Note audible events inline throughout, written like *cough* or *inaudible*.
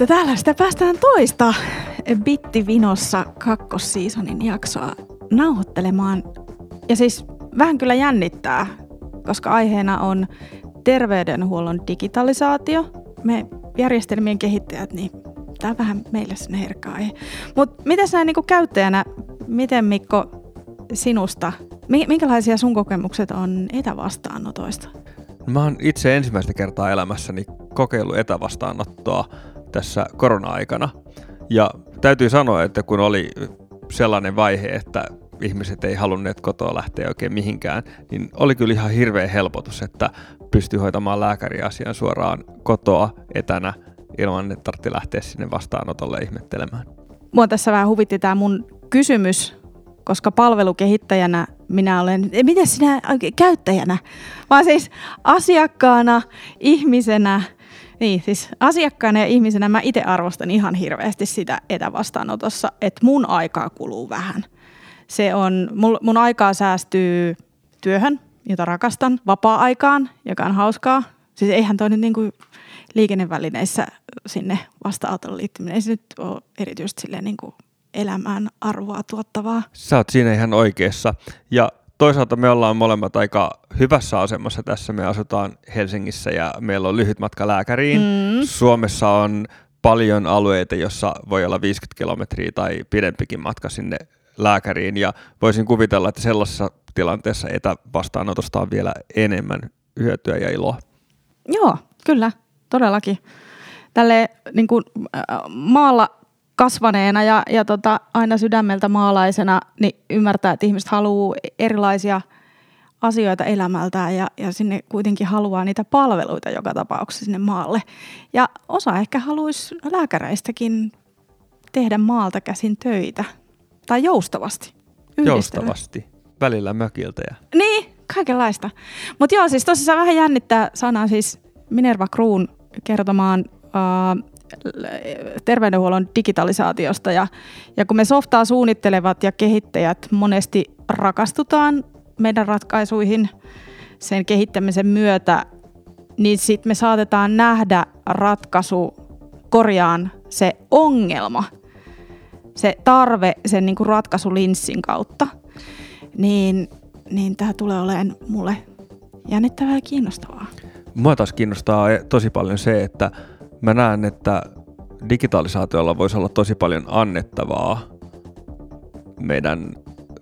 että täällä sitä päästään toista Bittivinossa kakkossiisonin jaksoa nauhoittelemaan. Ja siis vähän kyllä jännittää, koska aiheena on terveydenhuollon digitalisaatio. Me järjestelmien kehittäjät, niin tämä vähän meille sinne herkkä aihe. Mutta miten näin niin käyttäjänä, miten Mikko sinusta, minkälaisia sun kokemukset on etävastaanotoista? Mä oon itse ensimmäistä kertaa elämässäni kokeillut etävastaanottoa tässä korona-aikana. Ja täytyy sanoa, että kun oli sellainen vaihe, että ihmiset ei halunneet kotoa lähteä oikein mihinkään, niin oli kyllä ihan hirveä helpotus, että pystyi hoitamaan lääkäriasian suoraan kotoa etänä ilman, että tarvitsi lähteä sinne vastaanotolle ihmettelemään. Mua tässä vähän huvitti tämä mun kysymys, koska palvelukehittäjänä minä olen, miten sinä käyttäjänä, vaan siis asiakkaana, ihmisenä, niin, siis asiakkaana ja ihmisenä mä itse arvostan ihan hirveästi sitä etävastaanotossa, että mun aikaa kuluu vähän. Se on, mun, mun aikaa säästyy työhön, jota rakastan, vapaa-aikaan, joka on hauskaa. Siis eihän toi nyt niin kuin liikennevälineissä sinne vastaanotolle liittyminen, ei se nyt ole erityisesti silleen niin kuin elämään arvoa tuottavaa. Sä oot siinä ihan oikeassa. Ja toisaalta me ollaan molemmat aika hyvässä asemassa tässä. Me asutaan Helsingissä ja meillä on lyhyt matka lääkäriin. Mm. Suomessa on paljon alueita, jossa voi olla 50 kilometriä tai pidempikin matka sinne lääkäriin. Ja voisin kuvitella, että sellaisessa tilanteessa etävastaanotosta on vielä enemmän hyötyä ja iloa. Joo, kyllä, todellakin. Tälle niin kuin, äh, maalla kasvaneena ja, ja tota, aina sydämeltä maalaisena niin ymmärtää, että ihmiset haluaa erilaisia asioita elämältään ja, ja sinne kuitenkin haluaa niitä palveluita joka tapauksessa sinne maalle. Ja osa ehkä haluaisi lääkäreistäkin tehdä maalta käsin töitä. Tai joustavasti. Joustavasti. Välillä mökiltä. Ja... Niin, kaikenlaista. Mutta joo, siis tosissaan vähän jännittää sanaa siis Minerva Kruun kertomaan uh, terveydenhuollon digitalisaatiosta. Ja, ja kun me softaa suunnittelevat ja kehittäjät monesti rakastutaan meidän ratkaisuihin sen kehittämisen myötä, niin sitten me saatetaan nähdä ratkaisu korjaan se ongelma, se tarve sen niin kuin ratkaisulinssin kautta. Niin, niin tämä tulee olemaan mulle jännittävää ja kiinnostavaa. Mua taas kiinnostaa tosi paljon se, että mä näen, että digitalisaatiolla voisi olla tosi paljon annettavaa meidän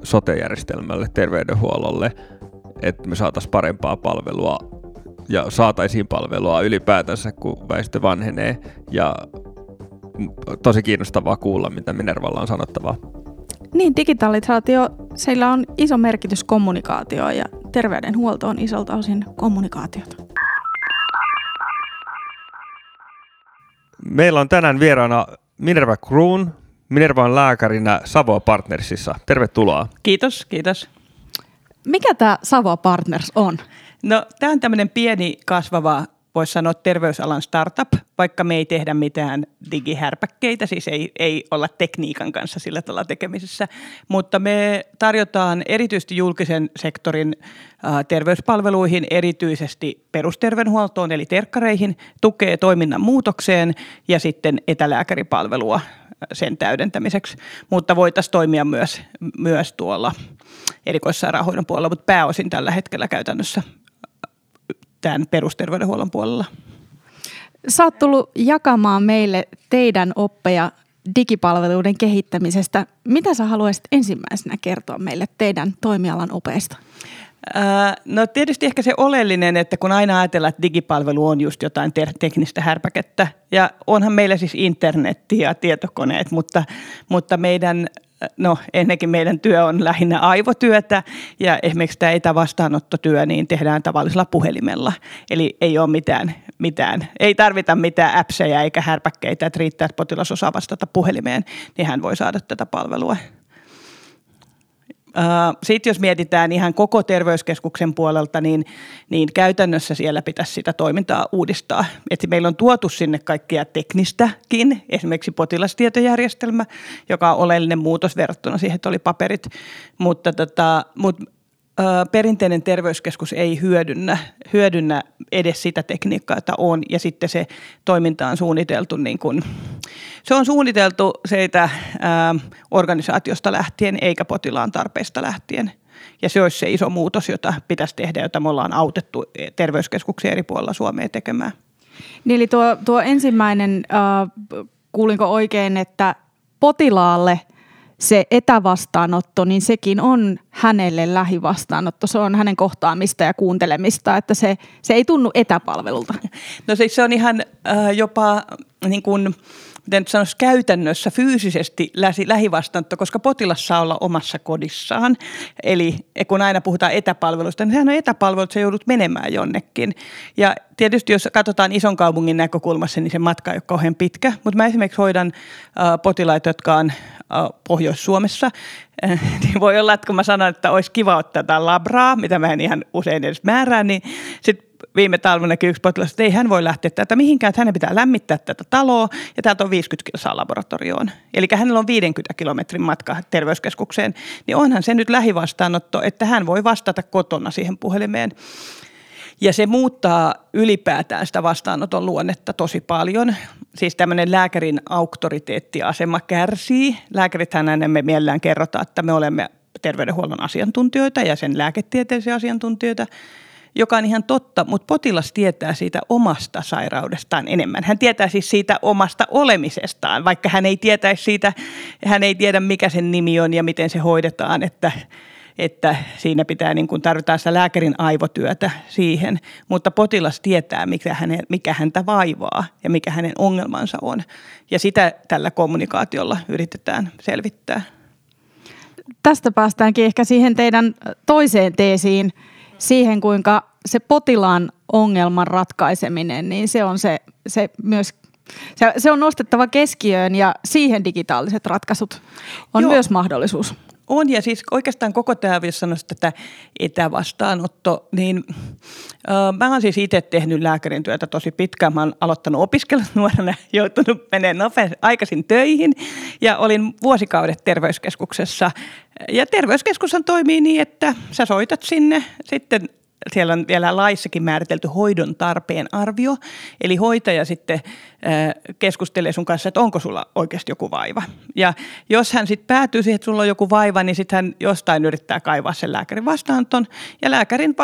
sote-järjestelmälle, terveydenhuollolle, että me saataisiin parempaa palvelua ja saataisiin palvelua ylipäätänsä, kun väestö vanhenee. Ja tosi kiinnostavaa kuulla, mitä Minervalla on sanottavaa. Niin, digitalisaatio, sillä on iso merkitys kommunikaatioon ja terveydenhuolto on isolta osin kommunikaatiota. Meillä on tänään vieraana Minerva Kruun, Minerva on lääkärinä Savoa Partnersissa. Tervetuloa. Kiitos, kiitos. Mikä tämä Savoa Partners on? No, tämä on tämmöinen pieni kasvava voisi sanoa terveysalan startup, vaikka me ei tehdä mitään digihärpäkkeitä, siis ei, ei olla tekniikan kanssa sillä tavalla tekemisissä, mutta me tarjotaan erityisesti julkisen sektorin terveyspalveluihin, erityisesti perusterveydenhuoltoon eli terkkareihin, tukee toiminnan muutokseen ja sitten etälääkäripalvelua sen täydentämiseksi, mutta voitaisiin toimia myös, myös tuolla erikoissairaanhoidon puolella, mutta pääosin tällä hetkellä käytännössä tämän perusterveydenhuollon puolella. Sä oot tullut jakamaan meille teidän oppeja digipalveluiden kehittämisestä. Mitä sä haluaisit ensimmäisenä kertoa meille teidän toimialan opeista? No tietysti ehkä se oleellinen, että kun aina ajatellaan, että digipalvelu on just jotain te- teknistä härpäkettä, ja onhan meillä siis internetti ja tietokoneet, mutta, mutta meidän no ennenkin meidän työ on lähinnä aivotyötä ja esimerkiksi tämä etävastaanottotyö niin tehdään tavallisella puhelimella. Eli ei ole mitään, mitään ei tarvita mitään appseja eikä härpäkkeitä, että riittää, että potilas osaa vastata puhelimeen, niin hän voi saada tätä palvelua. Sitten jos mietitään ihan koko terveyskeskuksen puolelta, niin, niin käytännössä siellä pitäisi sitä toimintaa uudistaa. Et meillä on tuotu sinne kaikkia teknistäkin, esimerkiksi potilastietojärjestelmä, joka on oleellinen muutos verrattuna siihen, että oli paperit. Mutta tota, mut perinteinen terveyskeskus ei hyödynnä, hyödynnä edes sitä tekniikkaa, jota on, ja sitten se toiminta on suunniteltu niin kuin, se on suunniteltu siitä ää, organisaatiosta lähtien, eikä potilaan tarpeista lähtien. Ja se olisi se iso muutos, jota pitäisi tehdä, jota me ollaan autettu terveyskeskuksia eri puolilla Suomea tekemään. Niin eli tuo, tuo ensimmäinen, äh, kuulinko oikein, että potilaalle se etävastaanotto, niin sekin on hänelle lähivastaanotto. Se on hänen kohtaamista ja kuuntelemista, että se, se ei tunnu etäpalvelulta. No siis se on ihan äh, jopa niin kuin miten sanoisi, käytännössä fyysisesti lähivastaanotto, koska potilas saa olla omassa kodissaan. Eli kun aina puhutaan etäpalveluista, niin sehän on etäpalvelut, se joudut menemään jonnekin. Ja tietysti jos katsotaan ison kaupungin näkökulmassa, niin se matka ei ole kauhean pitkä. Mutta mä esimerkiksi hoidan äh, potilaita, jotka on Pohjois-Suomessa. Äh, *laughs* niin voi olla, että kun mä sanon, että olisi kiva ottaa tätä labraa, mitä mä en ihan usein edes määrää, niin sitten viime talvena yksi potilas, että ei hän voi lähteä tätä mihinkään, että hänen pitää lämmittää tätä taloa ja täältä on 50 kilsaa laboratorioon. Eli hänellä on 50 kilometrin matka terveyskeskukseen, niin onhan se nyt lähivastaanotto, että hän voi vastata kotona siihen puhelimeen. Ja se muuttaa ylipäätään sitä vastaanoton luonnetta tosi paljon. Siis tämmöinen lääkärin auktoriteettiasema kärsii. Lääkärithän me mielellään kerrotaan, että me olemme terveydenhuollon asiantuntijoita ja sen lääketieteellisiä asiantuntijoita – joka on ihan totta, mutta potilas tietää siitä omasta sairaudestaan enemmän. Hän tietää siis siitä omasta olemisestaan, vaikka hän ei tietäisi siitä, hän ei tiedä mikä sen nimi on ja miten se hoidetaan, että että siinä pitää niin kuin tarvitaan sitä lääkärin aivotyötä siihen, mutta potilas tietää, mikä, hänen, mikä häntä vaivaa ja mikä hänen ongelmansa on. Ja sitä tällä kommunikaatiolla yritetään selvittää. Tästä päästäänkin ehkä siihen teidän toiseen teesiin, siihen, kuinka se potilaan ongelman ratkaiseminen, niin se on se, se myös se, se on nostettava keskiöön ja siihen digitaaliset ratkaisut on Joo. myös mahdollisuus. On ja siis oikeastaan koko tämä, jos sanoisi tätä etävastaanotto, niin äh, mä oon siis itse tehnyt lääkärin työtä tosi pitkään. Mä oon aloittanut opiskelun *laughs* nuorena, joutunut menemään nopeasti aikaisin töihin ja olin vuosikaudet terveyskeskuksessa. Ja terveyskeskushan toimii niin, että sä soitat sinne, sitten siellä on vielä laissakin määritelty hoidon tarpeen arvio. Eli hoitaja sitten keskustelee sun kanssa, että onko sulla oikeasti joku vaiva. Ja jos hän sitten päätyy siihen, että sulla on joku vaiva, niin sitten hän jostain yrittää kaivaa sen lääkärin vastaanoton. Ja lääkärin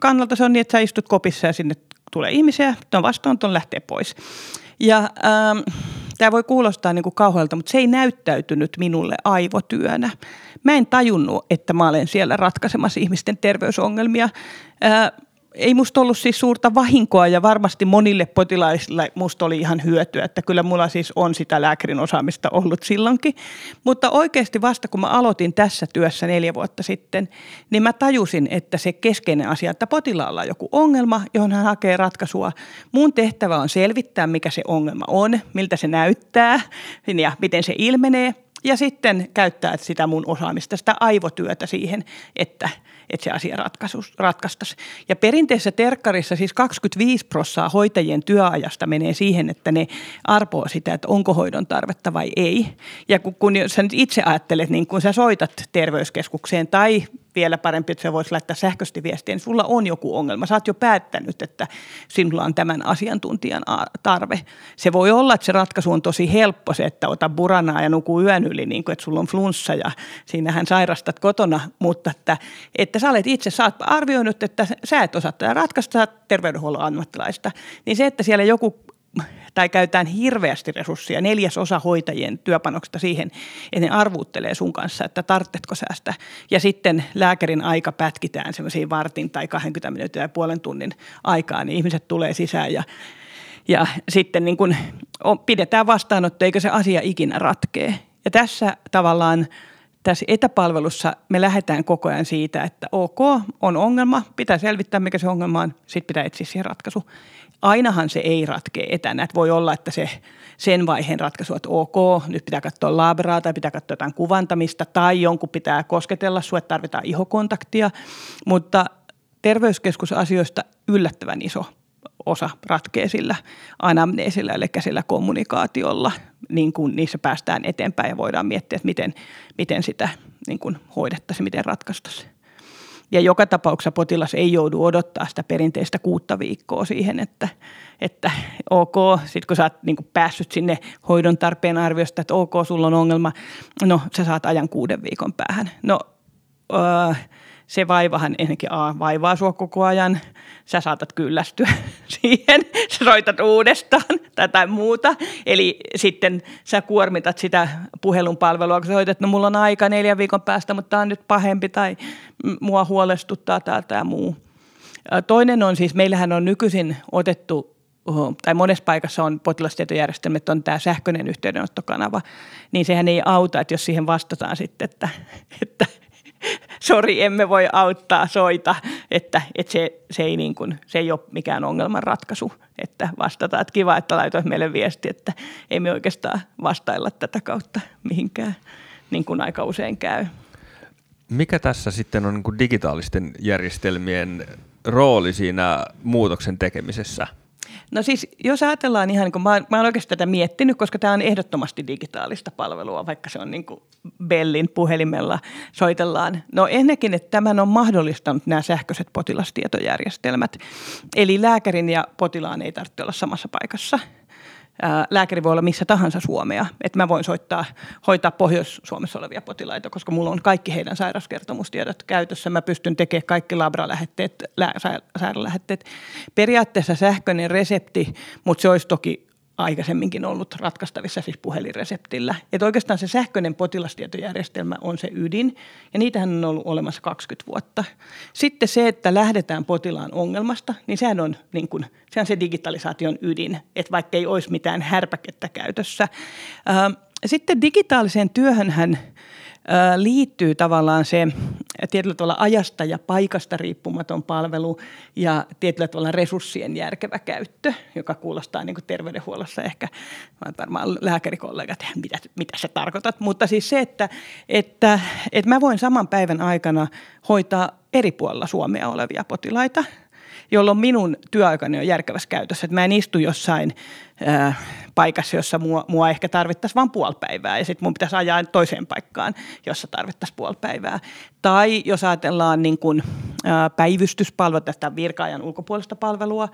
kannalta se on niin, että sä istut kopissa ja sinne tulee ihmisiä, tuon vastaanoton lähtee pois. Ja ähm, tämä voi kuulostaa niin kuin kauhealta, mutta se ei näyttäytynyt minulle aivotyönä. Mä en tajunnut, että mä olen siellä ratkaisemassa ihmisten terveysongelmia. Ää, ei musta ollut siis suurta vahinkoa ja varmasti monille potilaille musta oli ihan hyötyä, että kyllä mulla siis on sitä lääkärin osaamista ollut silloinkin. Mutta oikeasti vasta kun mä aloitin tässä työssä neljä vuotta sitten, niin mä tajusin, että se keskeinen asia, että potilaalla on joku ongelma, johon hän hakee ratkaisua. Mun tehtävä on selvittää, mikä se ongelma on, miltä se näyttää ja miten se ilmenee – ja sitten käyttää sitä mun osaamista, sitä aivotyötä siihen, että, että se asia ratkaistaisi. Ja perinteisessä terkkarissa siis 25 prossaa hoitajien työajasta menee siihen, että ne arpoo sitä, että onko hoidon tarvetta vai ei. Ja kun, kun sä nyt itse ajattelet, niin kun sä soitat terveyskeskukseen tai vielä parempi, että se voisi laittaa sähköisesti viestiä, niin sulla on joku ongelma. Sä oot jo päättänyt, että sinulla on tämän asiantuntijan tarve. Se voi olla, että se ratkaisu on tosi helppo, se, että ota buranaa ja nuku yön yli, niin kuin, että sulla on flunssa ja siinähän sairastat kotona, mutta että, että sä olet itse, sä oot arvioinut, että sä et osaa tätä ratkaista terveydenhuollon ammattilaista, niin se, että siellä joku tai käytetään hirveästi resursseja, neljäs osa hoitajien työpanoksesta siihen, että ne arvuuttelee sun kanssa, että tarvitsetko säästä. Ja sitten lääkärin aika pätkitään semmoisiin vartin tai 20 minuutin tai puolen tunnin aikaa, niin ihmiset tulee sisään ja ja sitten niin kun pidetään vastaanotto, eikä se asia ikinä ratkee. Ja tässä tavallaan tässä etäpalvelussa me lähdetään koko ajan siitä, että ok, on ongelma, pitää selvittää mikä se ongelma on, sitten pitää etsiä siihen ratkaisu ainahan se ei ratkee etänä. Että voi olla, että se sen vaiheen ratkaisu, että ok, nyt pitää katsoa labraa tai pitää katsoa jotain kuvantamista tai jonkun pitää kosketella että tarvitaan ihokontaktia. Mutta terveyskeskusasioista yllättävän iso osa ratkee sillä anamneesillä, eli sillä kommunikaatiolla, niin kuin niissä päästään eteenpäin ja voidaan miettiä, että miten, miten sitä niin kuin hoidettaisiin, miten ratkaistaisiin. Ja joka tapauksessa potilas ei joudu odottaa sitä perinteistä kuutta viikkoa siihen, että, että ok, sitten kun sä oot niin päässyt sinne hoidon tarpeen arviosta, että ok, sulla on ongelma, no sä saat ajan kuuden viikon päähän. No öö, se vaivahan ennenkin A, vaivaa sua koko ajan. Sä saatat kyllästyä *laughs* siihen, sä soitat uudestaan *laughs* tai, tai muuta. Eli sitten sä kuormitat sitä puhelun palvelua, kun sä soitat, että no mulla on aika neljän viikon päästä, mutta tämä on nyt pahempi tai mua huolestuttaa tämä tai muu. Toinen on siis, meillähän on nykyisin otettu tai monessa paikassa on potilastietojärjestelmät, on tämä sähköinen yhteydenottokanava, niin sehän ei auta, että jos siihen vastataan sitten, että, *laughs* että sori, emme voi auttaa, soita, että, että se, se, ei niin kuin, se ei ole mikään ongelman ratkaisu, että vastataan, että kiva, että laitoit meille viesti, että ei me oikeastaan vastailla tätä kautta mihinkään, niin kuin aika usein käy. Mikä tässä sitten on niin digitaalisten järjestelmien rooli siinä muutoksen tekemisessä? No siis jos ajatellaan ihan, niin kuin, mä, mä olen oikeastaan tätä miettinyt, koska tämä on ehdottomasti digitaalista palvelua, vaikka se on niin kuin Bellin puhelimella soitellaan. No ennenkin, että tämän on mahdollistanut nämä sähköiset potilastietojärjestelmät. Eli lääkärin ja potilaan ei tarvitse olla samassa paikassa – lääkäri voi olla missä tahansa Suomea. Että mä voin soittaa, hoitaa Pohjois-Suomessa olevia potilaita, koska mulla on kaikki heidän sairauskertomustiedot käytössä. Mä pystyn tekemään kaikki labralähetteet, sairaalalähetteet. Periaatteessa sähköinen resepti, mutta se olisi toki aikaisemminkin ollut ratkaistavissa siis puhelinreseptillä. Että oikeastaan se sähköinen potilastietojärjestelmä on se ydin, ja niitähän on ollut olemassa 20 vuotta. Sitten se, että lähdetään potilaan ongelmasta, niin sehän on, niin kuin, sehän on se digitalisaation ydin, että vaikka ei olisi mitään härpäkettä käytössä. Sitten digitaaliseen työhönhän liittyy tavallaan se tietyllä tavalla ajasta ja paikasta riippumaton palvelu ja tietyllä tavalla resurssien järkevä käyttö, joka kuulostaa niin kuin terveydenhuollossa ehkä varmaan lääkärikollegat, mitä, mitä sä tarkoitat. Mutta siis se, että, että, että mä voin saman päivän aikana hoitaa eri puolilla Suomea olevia potilaita – jolloin minun työaikani on järkevässä käytössä. Että mä en istu jossain ää, paikassa, jossa mua, mua ehkä tarvittaisiin vain puoli päivää ja sitten mun pitäisi ajaa toiseen paikkaan, jossa tarvittaisiin puoli päivää. Tai jos ajatellaan niin kuin, päivystyspalvelua, tästä virkaajan ulkopuolista palvelua,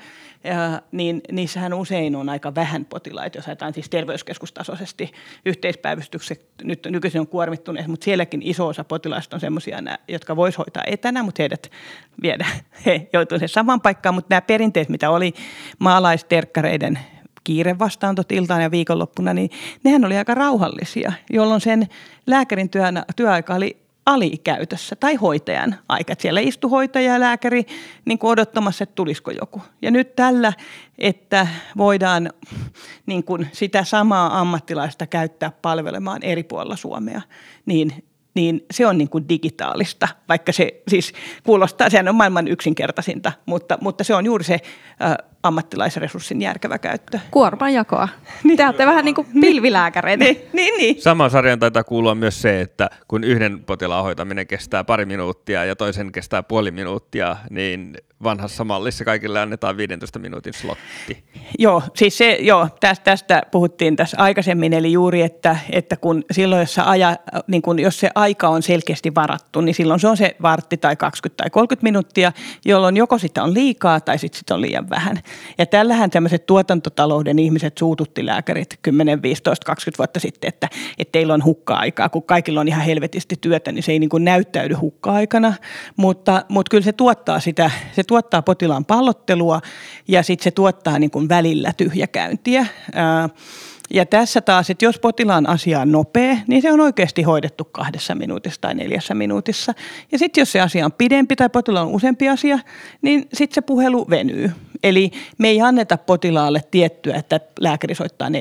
niin niissähän usein on aika vähän potilaita, jos ajatellaan siis terveyskeskustasoisesti yhteispäivystykset. Nyt nykyisin on kuormittuneet, mutta sielläkin iso osa potilaista on sellaisia, jotka voisi hoitaa etänä, mutta heidät viedä, *laughs* he joutuvat sen saman paikkaan, mutta nämä perinteet, mitä oli maalaisterkkareiden kiirevastaantot iltaan ja viikonloppuna, niin nehän oli aika rauhallisia, jolloin sen lääkärin työn, työaika oli alikäytössä tai hoitajan aika. Siellä istui hoitaja ja lääkäri niin kuin odottamassa, että tulisiko joku. Ja nyt tällä, että voidaan niin kuin sitä samaa ammattilaista käyttää palvelemaan eri puolilla Suomea, niin niin se on niin kuin digitaalista, vaikka se siis kuulostaa, sehän on maailman yksinkertaisinta, mutta, mutta se on juuri se ä, ammattilaisresurssin järkevä käyttö. Kuormanjakoa. *laughs* Niin. Te olette vähän niin kuin pilvilääkäreitä. Niin, niin, niin. Samaan sarjan taitaa kuulua myös se, että kun yhden potilaan hoitaminen kestää pari minuuttia ja toisen kestää puoli minuuttia, niin vanhassa mallissa kaikille annetaan 15 minuutin slotti. Joo, siis se, joo, tästä, tästä puhuttiin tässä aikaisemmin, eli juuri, että, että kun silloin, jos, aja, niin kun, jos se aika on selkeästi varattu, niin silloin se on se vartti tai 20 tai 30 minuuttia, jolloin joko sitä on liikaa tai sitten sitä on liian vähän. Ja tällähän tämmöiset tuotantotalouden ihmiset suututti lääkärit 10, 15, 20 vuotta sitten, että, että teillä on hukka-aikaa, kun kaikilla on ihan helvetisti työtä, niin se ei niin kuin näyttäydy hukka-aikana, mutta, mutta kyllä se tuottaa sitä, se tuottaa potilaan pallottelua ja sitten se tuottaa niin kuin välillä tyhjäkäyntiä. Ja tässä taas, että jos potilaan asia on nopea, niin se on oikeasti hoidettu kahdessa minuutissa tai neljässä minuutissa. Ja sitten jos se asia on pidempi tai potilaan on useampi asia, niin sitten se puhelu venyy. Eli me ei anneta potilaalle tiettyä, että lääkäri soittaa 14.45,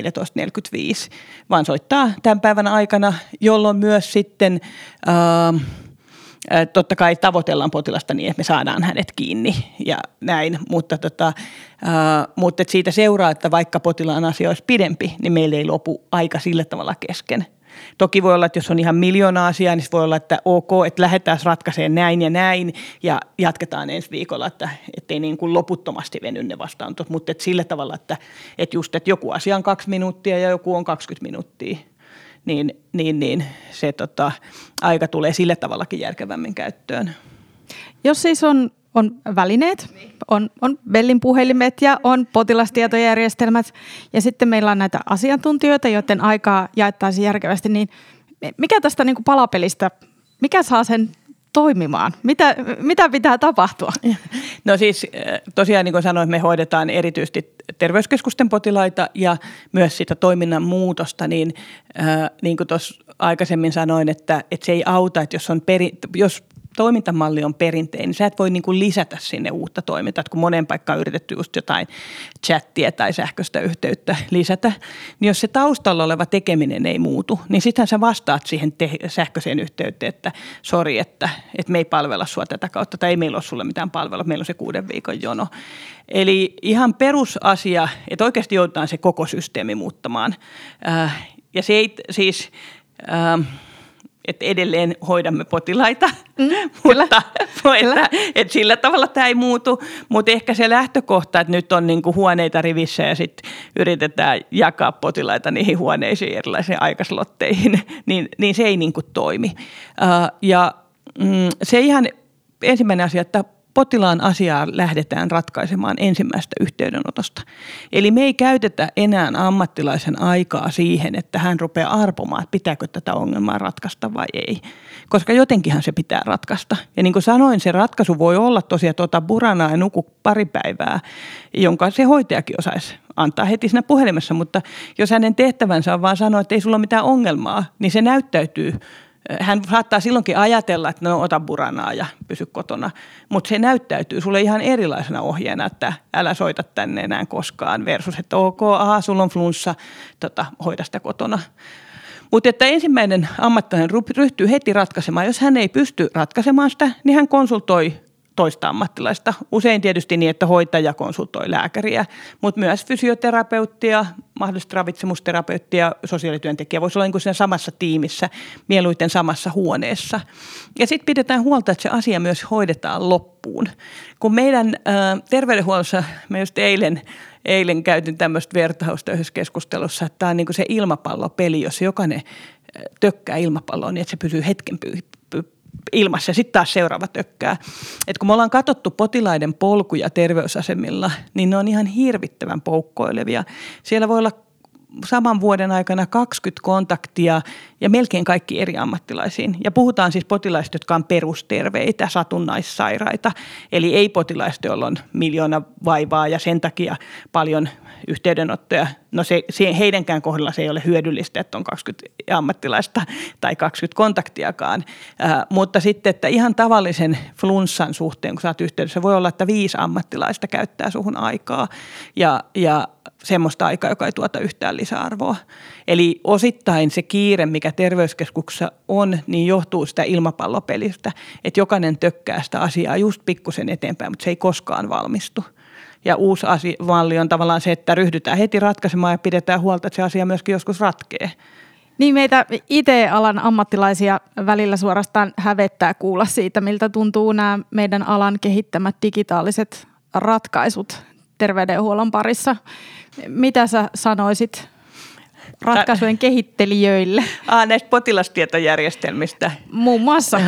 vaan soittaa tämän päivän aikana, jolloin myös sitten... Äh, totta kai tavoitellaan potilasta niin, että me saadaan hänet kiinni ja näin, mutta, tota, mutta siitä seuraa, että vaikka potilaan asia olisi pidempi, niin meillä ei lopu aika sillä tavalla kesken. Toki voi olla, että jos on ihan miljoona asiaa, niin voi olla, että ok, että lähdetään ratkaiseen näin ja näin ja jatketaan ensi viikolla, että ei niin kuin loputtomasti veny ne vastaantot, mutta että sillä tavalla, että, että just, että joku asia on kaksi minuuttia ja joku on 20 minuuttia niin, niin, niin se tota, aika tulee sillä tavallakin järkevämmin käyttöön. Jos siis on, on välineet, on, on Bellin puhelimet ja on potilastietojärjestelmät ja sitten meillä on näitä asiantuntijoita, joiden aikaa jaettaisiin järkevästi, niin mikä tästä niin kuin palapelistä, mikä saa sen toimimaan? Mitä, mitä pitää tapahtua? *laughs* No siis äh, tosiaan niin kuin sanoin, me hoidetaan erityisesti terveyskeskusten potilaita ja myös sitä toiminnan muutosta, niin äh, niin kuin tuossa aikaisemmin sanoin, että, että se ei auta, että jos, on peri, jos toimintamalli on perinteinen, niin sä et voi niin kuin lisätä sinne uutta toimintaa. kun monen paikkaan on yritetty just jotain chattia tai sähköistä yhteyttä lisätä, niin jos se taustalla oleva tekeminen ei muutu, niin sitten sä vastaat siihen te- sähköiseen yhteyteen, että sori, että, että me ei palvella sua tätä kautta tai ei meillä ole sulle mitään palvelua, meillä on se kuuden viikon jono. Eli ihan perusasia, että oikeasti joudutaan se koko systeemi muuttamaan. Äh, ja se ei siis... Äh, että edelleen hoidamme potilaita, mm, *laughs* mutta *laughs* kyllä. Että, että sillä tavalla tämä ei muutu. Mutta ehkä se lähtökohta, että nyt on niinku huoneita rivissä ja sitten yritetään jakaa potilaita niihin huoneisiin erilaisiin aikaslotteihin, *laughs* niin, niin se ei niinku toimi. Uh, ja mm, se ihan ensimmäinen asia, että potilaan asiaa lähdetään ratkaisemaan ensimmäistä yhteydenotosta. Eli me ei käytetä enää ammattilaisen aikaa siihen, että hän rupeaa arpomaan, että pitääkö tätä ongelmaa ratkaista vai ei. Koska jotenkinhan se pitää ratkaista. Ja niin kuin sanoin, se ratkaisu voi olla tosiaan tuota buranaa ja nuku pari päivää, jonka se hoitajakin osaisi antaa heti siinä puhelimessa. Mutta jos hänen tehtävänsä on vaan sanoa, että ei sulla ole mitään ongelmaa, niin se näyttäytyy hän saattaa silloinkin ajatella, että no ota buranaa ja pysy kotona, mutta se näyttäytyy sulle ihan erilaisena ohjeena, että älä soita tänne enää koskaan versus, että ok, aha, sulla on flunssa, tota, hoida sitä kotona. Mutta että ensimmäinen ammattilainen ryhtyy heti ratkaisemaan. Jos hän ei pysty ratkaisemaan sitä, niin hän konsultoi toista ammattilaista. Usein tietysti niin, että hoitaja konsultoi lääkäriä, mutta myös fysioterapeuttia, mahdollisesti ravitsemusterapeuttia, sosiaalityöntekijä voisi olla niin siinä samassa tiimissä, mieluiten samassa huoneessa. Ja sitten pidetään huolta, että se asia myös hoidetaan loppuun. Kun meidän terveydenhuollossa, me just eilen eilen käytin tämmöistä vertausta yhdessä keskustelussa, että tämä on niin kuin se ilmapallopeli, jos jokainen tökkää ilmapalloon niin, että se pysyy hetken ilmassa ja sitten taas seuraava tökkää. Et kun me ollaan katsottu potilaiden polkuja terveysasemilla, niin ne on ihan hirvittävän poukkoilevia. Siellä voi olla saman vuoden aikana 20 kontaktia ja melkein kaikki eri ammattilaisiin. Ja puhutaan siis potilaista, jotka on perusterveitä, satunnaissairaita. Eli ei potilaista, joilla on miljoona vaivaa ja sen takia paljon yhteydenottoja. No se, se, heidänkään kohdalla se ei ole hyödyllistä, että on 20 ammattilaista tai 20 kontaktiakaan. Äh, mutta sitten, että ihan tavallisen flunssan suhteen, kun sä oot yhteydessä, voi olla, että viisi ammattilaista käyttää suhun aikaa. Ja, ja semmoista aikaa, joka ei tuota yhtään lisäarvoa. Eli osittain se kiire, mikä terveyskeskuksessa on, niin johtuu sitä ilmapallopelistä, että jokainen tökkää sitä asiaa just pikkusen eteenpäin, mutta se ei koskaan valmistu. Ja uusi asia, malli on tavallaan se, että ryhdytään heti ratkaisemaan ja pidetään huolta, että se asia myöskin joskus ratkee. Niin meitä IT-alan ammattilaisia välillä suorastaan hävettää kuulla siitä, miltä tuntuu nämä meidän alan kehittämät digitaaliset ratkaisut terveydenhuollon parissa. Mitä sä sanoisit ratkaisujen kehittelijöille? Ah, näistä potilastietojärjestelmistä. Muun muassa.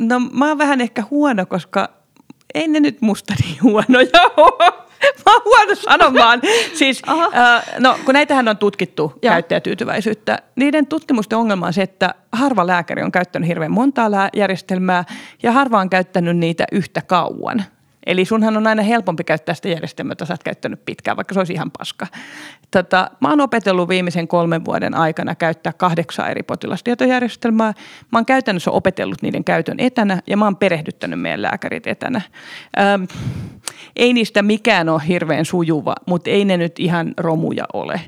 no mä oon vähän ehkä huono, koska ei ne nyt musta niin huonoja *laughs* ole. Mä oon huono sanomaan. Siis, äh, no, kun näitähän on tutkittu ja. käyttäjätyytyväisyyttä, niiden tutkimusten ongelma on se, että harva lääkäri on käyttänyt hirveän montaa järjestelmää ja harva on käyttänyt niitä yhtä kauan. Eli sunhan on aina helpompi käyttää sitä järjestelmää, jota sä oot käyttänyt pitkään, vaikka se olisi ihan paska. Tota, mä oon opetellut viimeisen kolmen vuoden aikana käyttää kahdeksan eri potilastietojärjestelmää. Mä oon käytännössä opetellut niiden käytön etänä ja mä oon perehdyttänyt meidän lääkärit etänä. Ähm, ei niistä mikään ole hirveän sujuva, mutta ei ne nyt ihan romuja ole.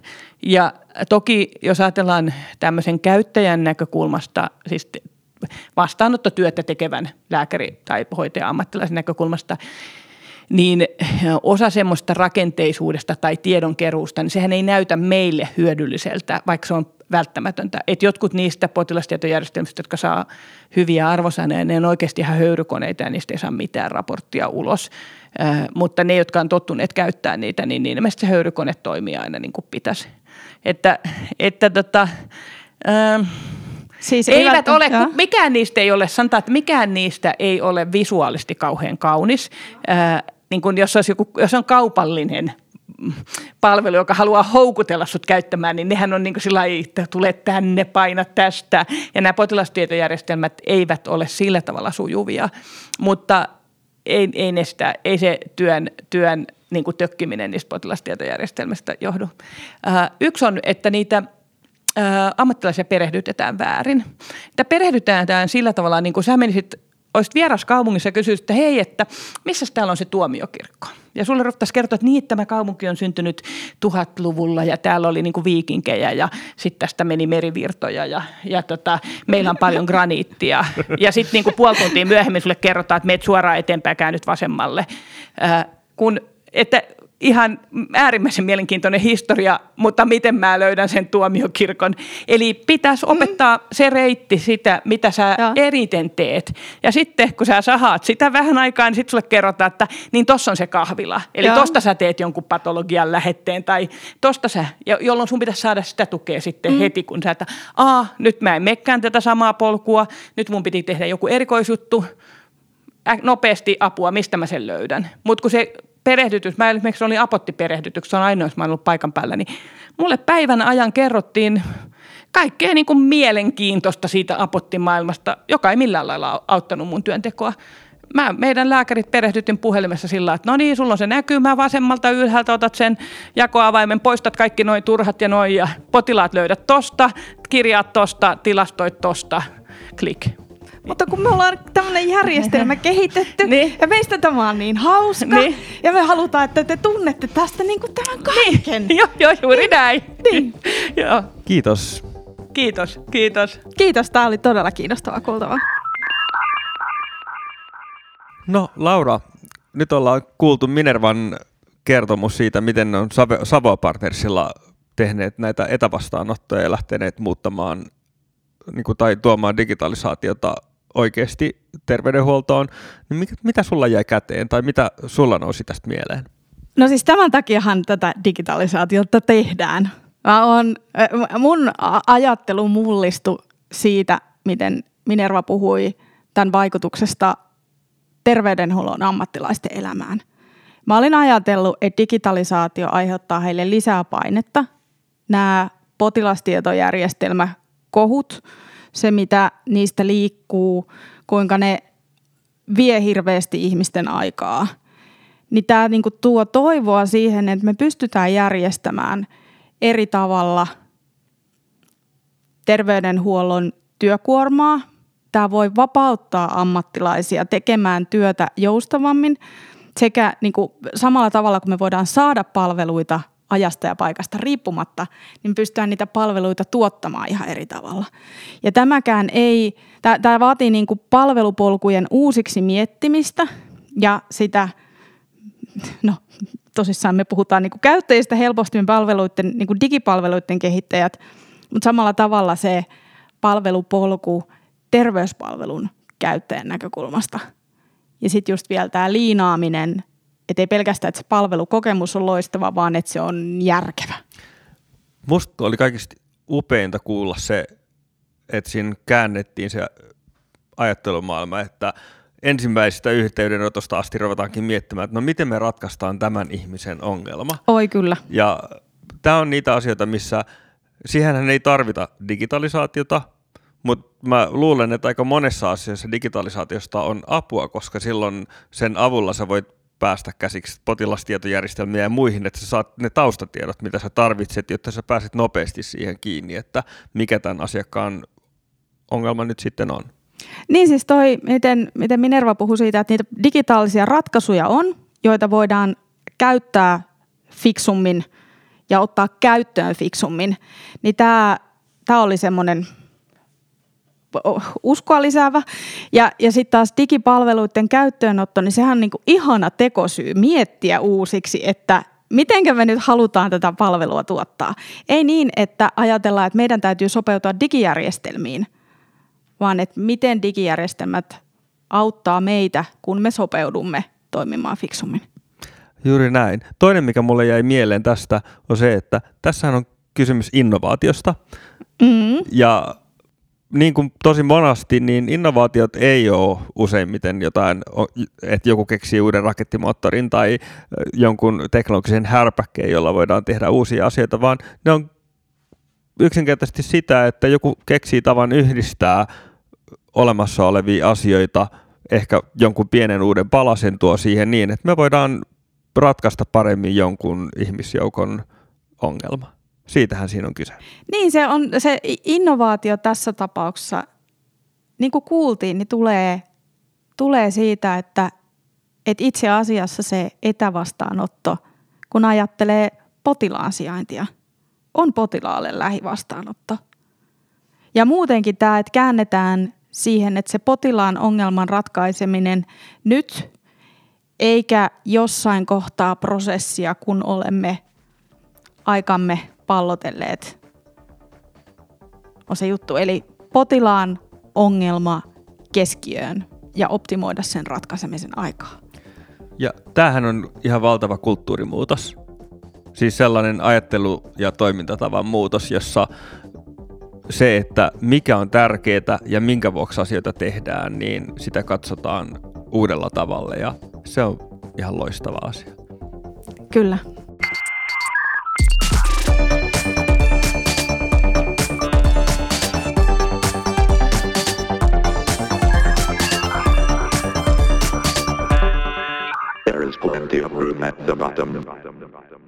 Ja toki jos ajatellaan tämmöisen käyttäjän näkökulmasta, siis vastaanottotyötä tekevän lääkäri- tai hoitaja-ammattilaisen näkökulmasta, niin osa semmoista rakenteisuudesta tai tiedonkeruusta, niin sehän ei näytä meille hyödylliseltä, vaikka se on välttämätöntä. Että jotkut niistä potilastietojärjestelmistä, jotka saa hyviä arvosanoja, ne on oikeasti ihan höyrykoneita ja niistä ei saa mitään raporttia ulos. Äh, mutta ne, jotka on tottuneet käyttää niitä, niin, niin ilmeisesti se höyrykone toimii aina niin kuin pitäisi. Että, että tota, äh, Siis eivät ole, joo. mikään niistä ei ole, sanotaan, että mikään niistä ei ole visuaalisesti kauhean kaunis. Ää, niin kuin jos, olisi joku, jos on kaupallinen palvelu, joka haluaa houkutella sut käyttämään, niin nehän on niin kuin sillä lailla, että tule tänne, paina tästä. Ja nämä potilastietojärjestelmät eivät ole sillä tavalla sujuvia, mutta ei, ei, ne sitä, ei se työn, työn niin kuin tökkiminen niistä potilastietojärjestelmistä johdu. Ää, yksi on, että niitä ää, ammattilaisia perehdytetään väärin. Että perehdytetään sillä tavalla, niin kuin sä menisit, olisit vieras kaupungissa ja kysyisit, että hei, että missä täällä on se tuomiokirkko? Ja sulle ruvettaisiin kertoa, että niin, tämä kaupunki on syntynyt tuhatluvulla ja täällä oli niin viikinkejä ja sitten tästä meni merivirtoja ja, ja tota, meillä on paljon graniittia. Ja sitten niin kuin puoli tuntia myöhemmin sulle kerrotaan, että meet suoraan eteenpäin käännyt vasemmalle. Ää, kun, että ihan äärimmäisen mielenkiintoinen historia, mutta miten mä löydän sen tuomiokirkon. Eli pitäisi opettaa se reitti sitä, mitä sä Joo. eriten teet. Ja sitten kun sä sahaat sitä vähän aikaa, niin sitten sulle kerrotaan, että niin tossa on se kahvila. Eli Joo. tosta sä teet jonkun patologian lähetteen tai tosta sä, jolloin sun pitäisi saada sitä tukea sitten mm. heti, kun sä, että aa, nyt mä en mekkään tätä samaa polkua, nyt mun piti tehdä joku erikoisjuttu, nopeasti apua, mistä mä sen löydän. Mutta kun se perehdytys, mä esimerkiksi olin apottiperehdytys, se on ainoa, jos mä ollut paikan päällä, niin mulle päivän ajan kerrottiin kaikkea niin kuin mielenkiintoista siitä apottimaailmasta, joka ei millään lailla au- auttanut mun työntekoa. Mä, meidän lääkärit perehdytin puhelimessa sillä, että no niin, sulla on se näkymä vasemmalta ylhäältä, otat sen jakoavaimen, poistat kaikki noin turhat ja noin ja potilaat löydät tosta, kirjaat tosta, tilastoit tosta, klik. Mutta kun me ollaan tämmöinen järjestelmä kehitetty Niin. ja meistä tämä on niin hauska Niin. ja me halutaan, että te tunnette tästä niin kuin tämän kaiken. *laughs* Joo, joo, juuri näin. Niin. *laughs* joo. Kiitos. Kiitos, kiitos. Kiitos, tämä oli todella kiinnostavaa kuultavaa. No Laura, nyt ollaan kuultu Minervan kertomus siitä, miten on Savo- Savo Partnersilla tehneet näitä etävastaanottoja ja lähteneet muuttamaan niin kuin, tai tuomaan digitalisaatiota oikeasti terveydenhuoltoon. Niin mikä, mitä sulla jäi käteen tai mitä sulla nousi tästä mieleen? No siis tämän takiahan tätä digitalisaatiota tehdään. Mä on, mun ajattelu mullistui siitä, miten Minerva puhui tämän vaikutuksesta terveydenhuollon ammattilaisten elämään. Mä olin ajatellut, että digitalisaatio aiheuttaa heille lisää painetta. Nämä potilastietojärjestelmäkohut, se mitä niistä liikkuu, kuinka ne vie hirveästi ihmisten aikaa – niin tämä niinku tuo toivoa siihen, että me pystytään järjestämään eri tavalla terveydenhuollon työkuormaa. Tämä voi vapauttaa ammattilaisia tekemään työtä joustavammin sekä niinku samalla tavalla, kun me voidaan saada palveluita ajasta ja paikasta riippumatta, niin pystytään niitä palveluita tuottamaan ihan eri tavalla. Ja tämäkään ei, tämä vaatii niinku palvelupolkujen uusiksi miettimistä ja sitä no tosissaan me puhutaan niin käyttäjistä helposti palveluiden, niin kuin digipalveluiden kehittäjät, mutta samalla tavalla se palvelupolku terveyspalvelun käyttäjän näkökulmasta. Ja sitten just vielä tämä liinaaminen, että ei pelkästään, että se palvelukokemus on loistava, vaan että se on järkevä. Musta oli kaikista upeinta kuulla se, että siinä käännettiin se ajattelumaailma, että ensimmäisestä yhteydenotosta asti ruvetaankin miettimään, että no miten me ratkaistaan tämän ihmisen ongelma. Oi kyllä. Ja tämä on niitä asioita, missä siihenhän ei tarvita digitalisaatiota, mutta mä luulen, että aika monessa asiassa digitalisaatiosta on apua, koska silloin sen avulla sä voit päästä käsiksi potilastietojärjestelmiä ja muihin, että sä saat ne taustatiedot, mitä sä tarvitset, jotta sä pääset nopeasti siihen kiinni, että mikä tämän asiakkaan ongelma nyt sitten on. Niin siis toi, miten, miten Minerva puhui siitä, että niitä digitaalisia ratkaisuja on, joita voidaan käyttää fiksummin ja ottaa käyttöön fiksummin, niin tämä, oli semmoinen uskoa lisäävä. Ja, ja sitten taas digipalveluiden käyttöönotto, niin sehän on niinku ihana tekosyy miettiä uusiksi, että mitenkä me nyt halutaan tätä palvelua tuottaa. Ei niin, että ajatellaan, että meidän täytyy sopeutua digijärjestelmiin, vaan että miten digijärjestelmät auttaa meitä, kun me sopeudumme toimimaan fiksummin. Juuri näin. Toinen, mikä mulle jäi mieleen tästä, on se, että tässähän on kysymys innovaatiosta. Mm. Ja niin kuin tosi monasti, niin innovaatiot ei ole useimmiten jotain, että joku keksii uuden rakettimoottorin tai jonkun teknologisen härpäkkeen, jolla voidaan tehdä uusia asioita, vaan ne on yksinkertaisesti sitä, että joku keksii tavan yhdistää olemassa olevia asioita, ehkä jonkun pienen uuden palasen tuo siihen niin, että me voidaan ratkaista paremmin jonkun ihmisjoukon ongelma. Siitähän siinä on kyse. Niin, se, on, se innovaatio tässä tapauksessa, niin kuin kuultiin, niin tulee, tulee siitä, että, että itse asiassa se etävastaanotto, kun ajattelee potilaan sijaintia, on potilaalle lähivastaanotto. Ja muutenkin tämä, että käännetään siihen, että se potilaan ongelman ratkaiseminen nyt eikä jossain kohtaa prosessia, kun olemme aikamme pallotelleet, on se juttu. Eli potilaan ongelma keskiöön ja optimoida sen ratkaisemisen aikaa. Ja tämähän on ihan valtava kulttuurimuutos. Siis sellainen ajattelu- ja toimintatavan muutos, jossa se, että mikä on tärkeää ja minkä vuoksi asioita tehdään, niin sitä katsotaan uudella tavalla ja se on ihan loistava asia. Kyllä. empty room at the bottom.